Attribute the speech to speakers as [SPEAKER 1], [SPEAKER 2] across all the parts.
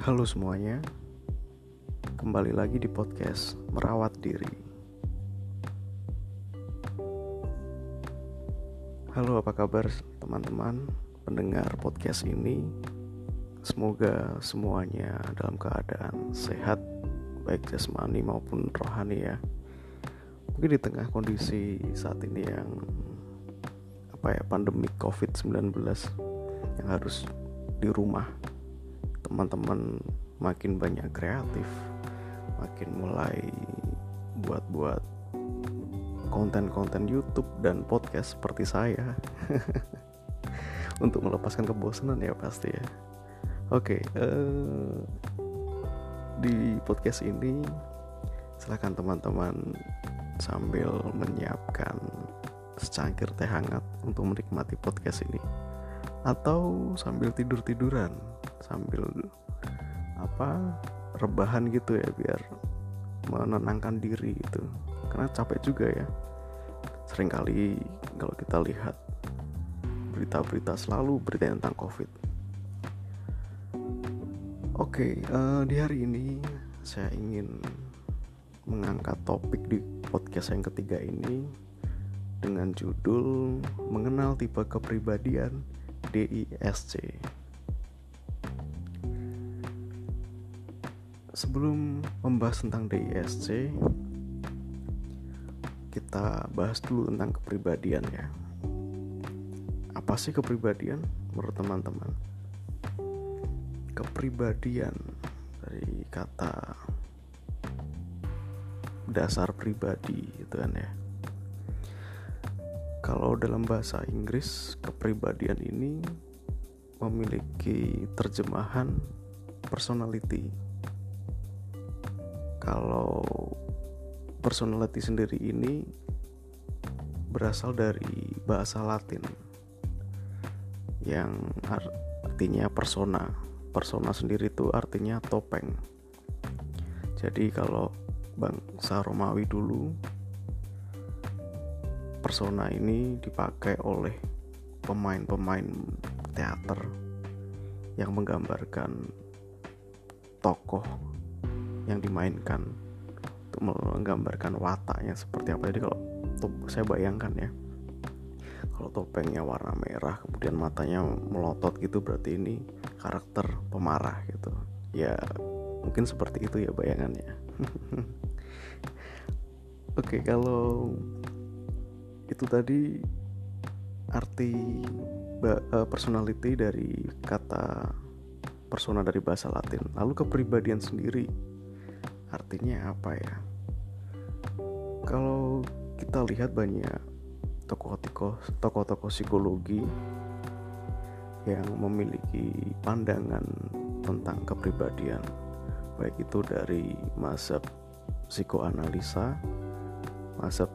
[SPEAKER 1] Halo semuanya, kembali lagi di podcast Merawat Diri. Halo, apa kabar teman-teman pendengar podcast ini? Semoga semuanya dalam keadaan sehat, baik jasmani maupun rohani ya. Mungkin di tengah kondisi saat ini yang apa ya pandemi COVID-19 yang harus di rumah teman-teman makin banyak kreatif makin mulai buat-buat konten-konten YouTube dan podcast seperti saya untuk melepaskan kebosanan ya pasti ya. Oke uh, di podcast ini silahkan teman-teman sambil menyiapkan secangkir teh hangat untuk menikmati podcast ini. Atau sambil tidur-tiduran sambil apa rebahan gitu ya biar menenangkan diri itu karena capek juga ya. Seringkali kalau kita lihat berita-berita selalu berita tentang covid. Oke uh, di hari ini saya ingin mengangkat topik di podcast yang ketiga ini dengan judul mengenal tipe kepribadian DISC sebelum membahas tentang DISC kita bahas dulu tentang kepribadian ya apa sih kepribadian menurut teman-teman? Kepribadian dari kata dasar pribadi itu kan ya. Kalau dalam bahasa Inggris kepribadian ini memiliki terjemahan personality kalau personality sendiri ini berasal dari bahasa Latin yang artinya persona. Persona sendiri itu artinya topeng. Jadi kalau bangsa Romawi dulu persona ini dipakai oleh pemain-pemain teater yang menggambarkan tokoh yang dimainkan untuk menggambarkan wataknya seperti apa. Jadi kalau top, saya bayangkan ya kalau topengnya warna merah kemudian matanya melotot gitu berarti ini karakter pemarah gitu. Ya mungkin seperti itu ya bayangannya. Oke kalau itu tadi arti eh, personality dari kata persona dari bahasa Latin. Lalu kepribadian sendiri artinya apa ya? Kalau kita lihat banyak tokoh-tokoh tokoh-tokoh psikologi yang memiliki pandangan tentang kepribadian baik itu dari masa psikoanalisa masa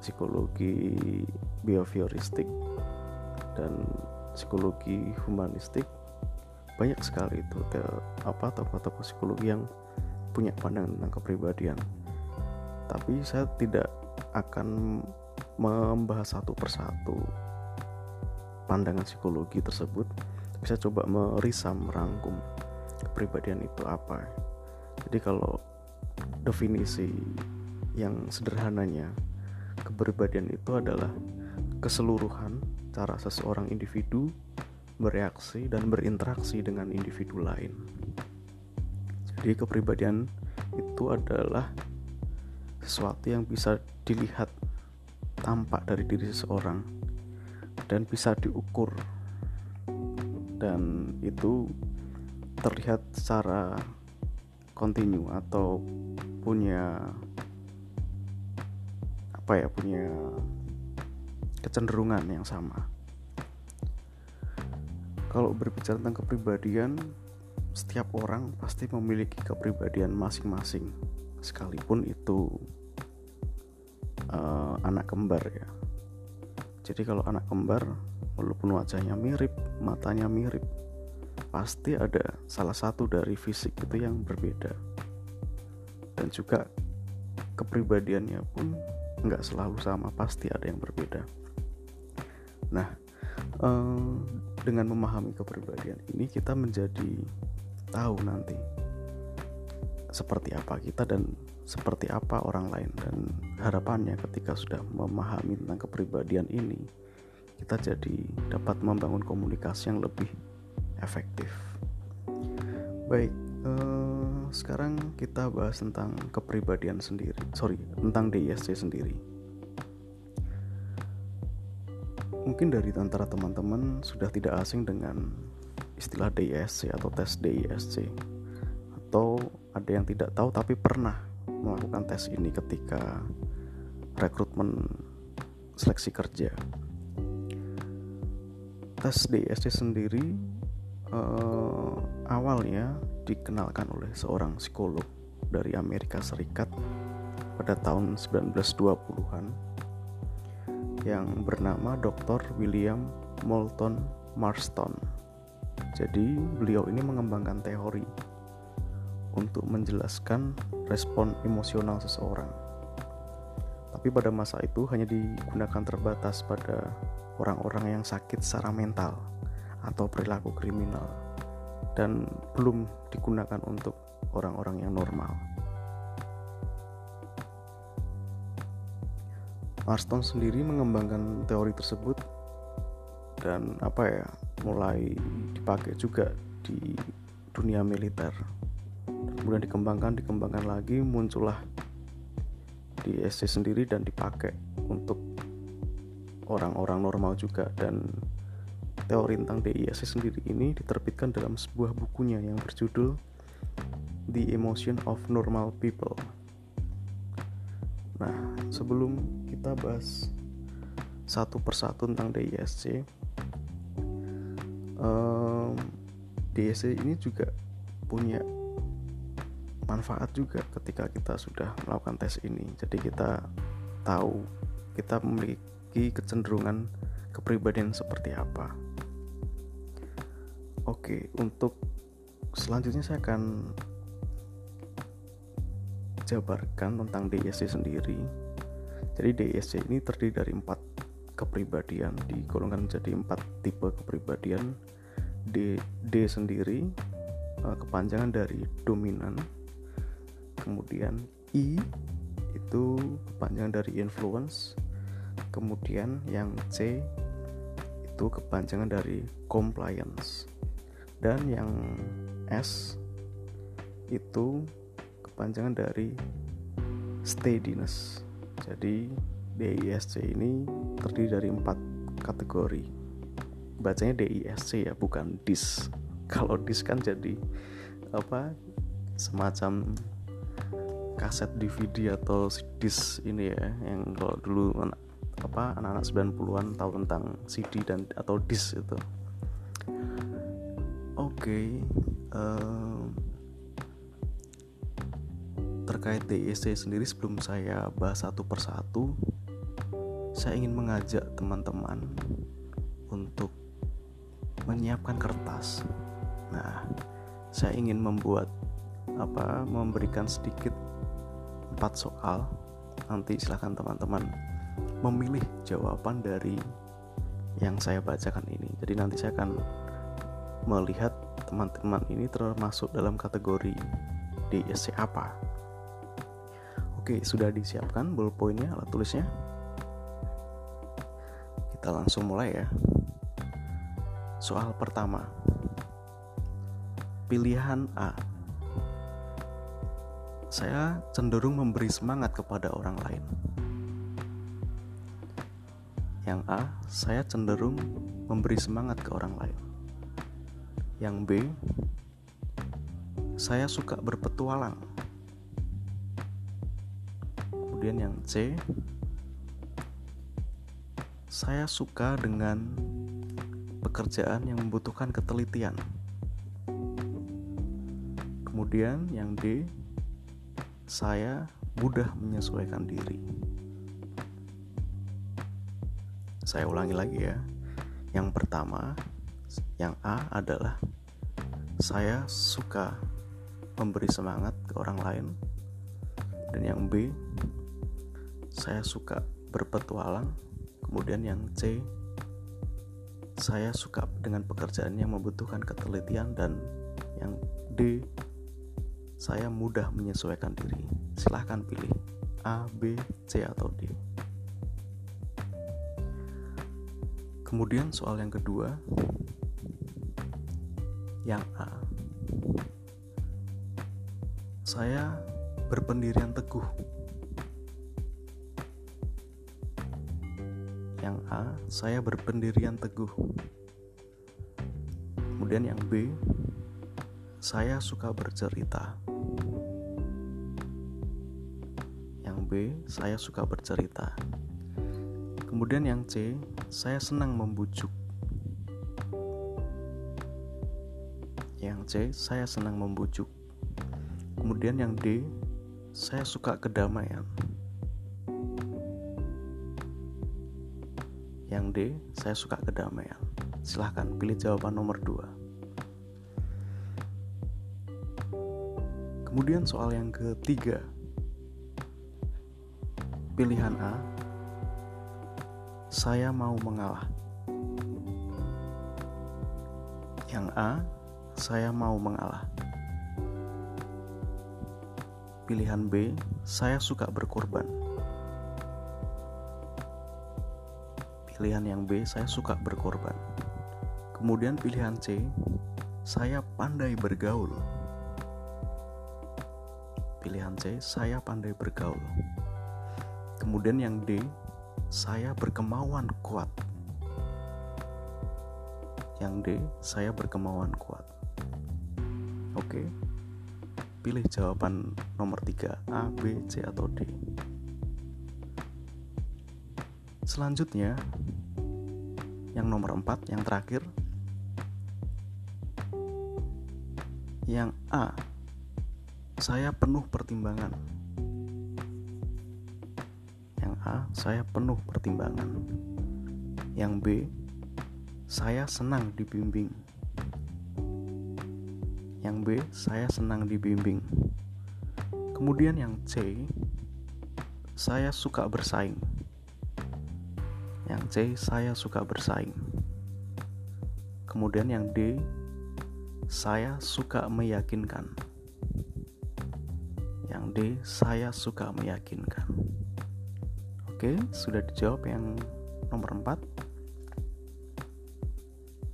[SPEAKER 1] psikologi behavioristik dan psikologi humanistik banyak sekali itu apa tokoh-tokoh psikologi yang punya pandangan tentang kepribadian. Tapi saya tidak akan membahas satu persatu pandangan psikologi tersebut. Bisa coba merisam merangkum kepribadian itu apa. Jadi kalau definisi yang sederhananya kepribadian itu adalah keseluruhan cara seseorang individu bereaksi dan berinteraksi dengan individu lain jadi kepribadian itu adalah sesuatu yang bisa dilihat tampak dari diri seseorang dan bisa diukur. Dan itu terlihat secara kontinu atau punya apa ya punya kecenderungan yang sama. Kalau berbicara tentang kepribadian setiap orang pasti memiliki kepribadian masing-masing. Sekalipun itu uh, anak kembar ya. Jadi kalau anak kembar walaupun wajahnya mirip matanya mirip pasti ada salah satu dari fisik itu yang berbeda. Dan juga kepribadiannya pun nggak selalu sama pasti ada yang berbeda. Nah uh, dengan memahami kepribadian ini kita menjadi tahu nanti seperti apa kita dan seperti apa orang lain dan harapannya ketika sudah memahami tentang kepribadian ini kita jadi dapat membangun komunikasi yang lebih efektif. Baik, eh, sekarang kita bahas tentang kepribadian sendiri. Sorry, tentang DISC sendiri. Mungkin dari antara teman-teman sudah tidak asing dengan istilah DISC atau tes DISC atau ada yang tidak tahu tapi pernah melakukan tes ini ketika rekrutmen seleksi kerja. Tes DISC sendiri uh, awalnya dikenalkan oleh seorang psikolog dari Amerika Serikat pada tahun 1920-an yang bernama Dr. William Moulton Marston. Jadi, beliau ini mengembangkan teori untuk menjelaskan respon emosional seseorang. Tapi pada masa itu hanya digunakan terbatas pada orang-orang yang sakit secara mental atau perilaku kriminal dan belum digunakan untuk orang-orang yang normal. Marston sendiri mengembangkan teori tersebut dan apa ya mulai dipakai juga di dunia militer kemudian dikembangkan dikembangkan lagi muncullah di SC sendiri dan dipakai untuk orang-orang normal juga dan teori tentang DISC sendiri ini diterbitkan dalam sebuah bukunya yang berjudul The Emotion of Normal People. Nah, sebelum kita bahas satu persatu tentang DISC, um, DISC ini juga punya manfaat juga ketika kita sudah melakukan tes ini. Jadi kita tahu kita memiliki kecenderungan kepribadian seperti apa. Oke, untuk selanjutnya saya akan jabarkan tentang DSC sendiri. Jadi DSC ini terdiri dari empat kepribadian, digolongkan menjadi empat tipe kepribadian. D, D sendiri eh, kepanjangan dari dominan, kemudian I itu kepanjangan dari influence, kemudian yang C itu kepanjangan dari compliance. Dan yang S itu kepanjangan dari steadiness. Jadi DISC ini terdiri dari empat kategori. Bacanya DISC ya bukan DIS kalau DIS kan jadi apa semacam kaset DVD atau DIS ini ya yang kalau dulu apa anak-anak 90-an tahu tentang CD dan atau DIS itu. Okay, uh, terkait DISC sendiri sebelum saya bahas satu persatu, saya ingin mengajak teman-teman untuk menyiapkan kertas. Nah, saya ingin membuat apa memberikan sedikit empat soal. Nanti silahkan teman-teman memilih jawaban dari yang saya bacakan ini. Jadi nanti saya akan melihat teman-teman ini termasuk dalam kategori DSC apa. Oke, sudah disiapkan ballpointnya, alat tulisnya. Kita langsung mulai ya. Soal pertama. Pilihan A. Saya cenderung memberi semangat kepada orang lain. Yang A, saya cenderung memberi semangat ke orang lain. Yang B, saya suka berpetualang. Kemudian yang C, saya suka dengan pekerjaan yang membutuhkan ketelitian. Kemudian yang D, saya mudah menyesuaikan diri. Saya ulangi lagi ya. Yang pertama, yang A adalah saya suka memberi semangat ke orang lain. Dan yang B, saya suka berpetualang. Kemudian yang C, saya suka dengan pekerjaan yang membutuhkan ketelitian dan Yang D, saya mudah menyesuaikan diri. Silahkan pilih A, B, C, atau D. Kemudian soal yang kedua, yang A. Saya berpendirian teguh. Yang A, saya berpendirian teguh. Kemudian yang B, saya suka bercerita. Yang B, saya suka bercerita. Kemudian yang C, saya senang membujuk. Yang C, saya senang membujuk. Kemudian yang D, saya suka kedamaian. Yang D, saya suka kedamaian. Silahkan pilih jawaban nomor 2. Kemudian soal yang ketiga. Pilihan A. Saya mau mengalah. Yang A, saya mau mengalah. Pilihan B, saya suka berkorban. Pilihan yang B, saya suka berkorban. Kemudian pilihan C, saya pandai bergaul. Pilihan C, saya pandai bergaul. Kemudian yang D, saya berkemauan kuat. Yang D, saya berkemauan kuat. Oke. Pilih jawaban nomor 3, A, B, C atau D. Selanjutnya, yang nomor 4, yang terakhir. Yang A, saya penuh pertimbangan. Yang A, saya penuh pertimbangan. Yang B, saya senang dibimbing. Yang B, saya senang dibimbing. Kemudian yang C, saya suka bersaing. Yang C, saya suka bersaing. Kemudian yang D, saya suka meyakinkan. Yang D, saya suka meyakinkan. Oke, sudah dijawab yang nomor 4.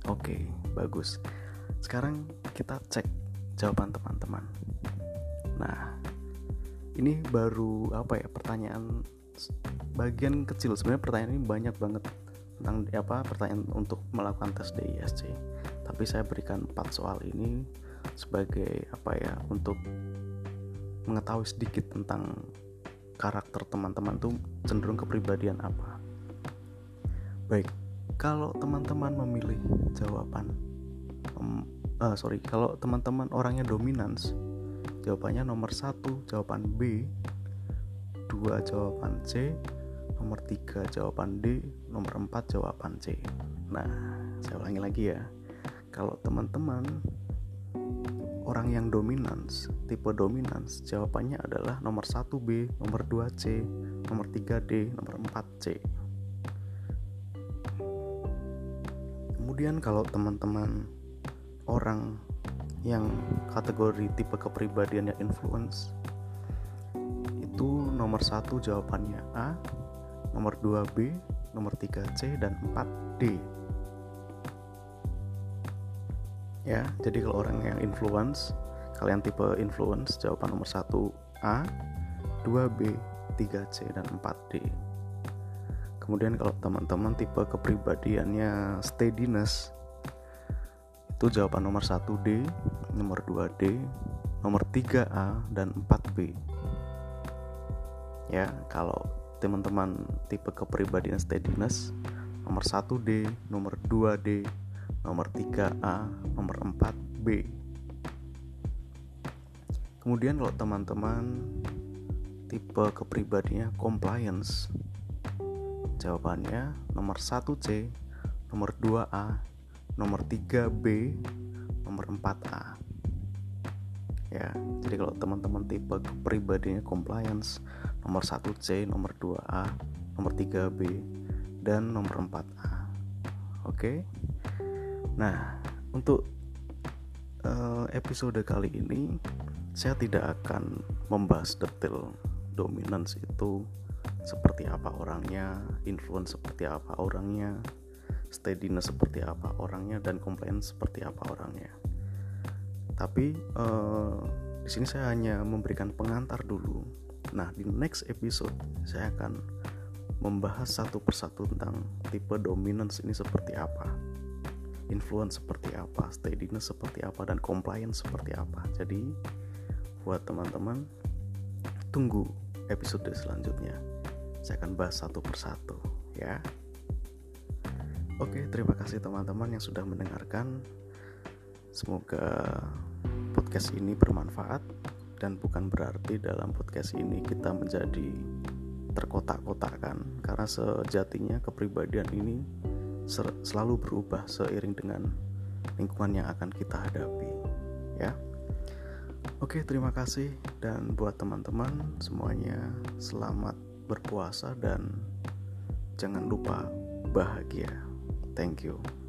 [SPEAKER 1] Oke, bagus. Sekarang kita cek jawaban teman-teman. Nah, ini baru apa ya pertanyaan bagian kecil sebenarnya pertanyaan ini banyak banget tentang apa pertanyaan untuk melakukan tes DISC tapi saya berikan empat soal ini sebagai apa ya untuk mengetahui sedikit tentang karakter teman-teman tuh cenderung kepribadian apa. Baik, kalau teman-teman memilih jawaban, um, uh, sorry, kalau teman-teman orangnya dominans, jawabannya nomor satu jawaban B, dua jawaban C, nomor tiga jawaban D, nomor empat jawaban C. Nah, saya ulangi lagi ya. Kalau teman-teman orang yang dominans, tipe dominans, jawabannya adalah nomor 1B, nomor 2C, nomor 3D, nomor 4C. Kemudian kalau teman-teman orang yang kategori tipe kepribadian yang influence itu nomor satu jawabannya A, nomor 2B, nomor 3C dan 4D ya jadi kalau orang yang influence kalian tipe influence jawaban nomor 1 A 2B 3C dan 4D kemudian kalau teman-teman tipe kepribadiannya steadiness itu jawaban nomor 1D nomor 2D nomor 3A dan 4B ya kalau teman-teman tipe kepribadian steadiness nomor 1D nomor 2D nomor 3A, nomor 4B. Kemudian kalau teman-teman tipe kepribadiannya compliance, jawabannya nomor 1C, nomor 2A, nomor 3B, nomor 4A. Ya, jadi kalau teman-teman tipe kepribadiannya compliance, nomor 1C, nomor 2A, nomor 3B, dan nomor 4A. Oke. Okay? Nah, untuk uh, episode kali ini saya tidak akan membahas detail dominance itu seperti apa orangnya, influence seperti apa orangnya, steadiness seperti apa orangnya, dan compliance seperti apa orangnya. Tapi uh, di sini saya hanya memberikan pengantar dulu. Nah, di next episode saya akan membahas satu persatu tentang tipe dominance ini seperti apa influence seperti apa, steadiness seperti apa, dan compliance seperti apa. Jadi, buat teman-teman, tunggu episode selanjutnya. Saya akan bahas satu persatu, ya. Oke, terima kasih teman-teman yang sudah mendengarkan. Semoga podcast ini bermanfaat dan bukan berarti dalam podcast ini kita menjadi terkotak-kotakan karena sejatinya kepribadian ini selalu berubah seiring dengan lingkungan yang akan kita hadapi ya. Oke terima kasih. Dan buat teman-teman semuanya selamat berpuasa dan jangan lupa bahagia. Thank you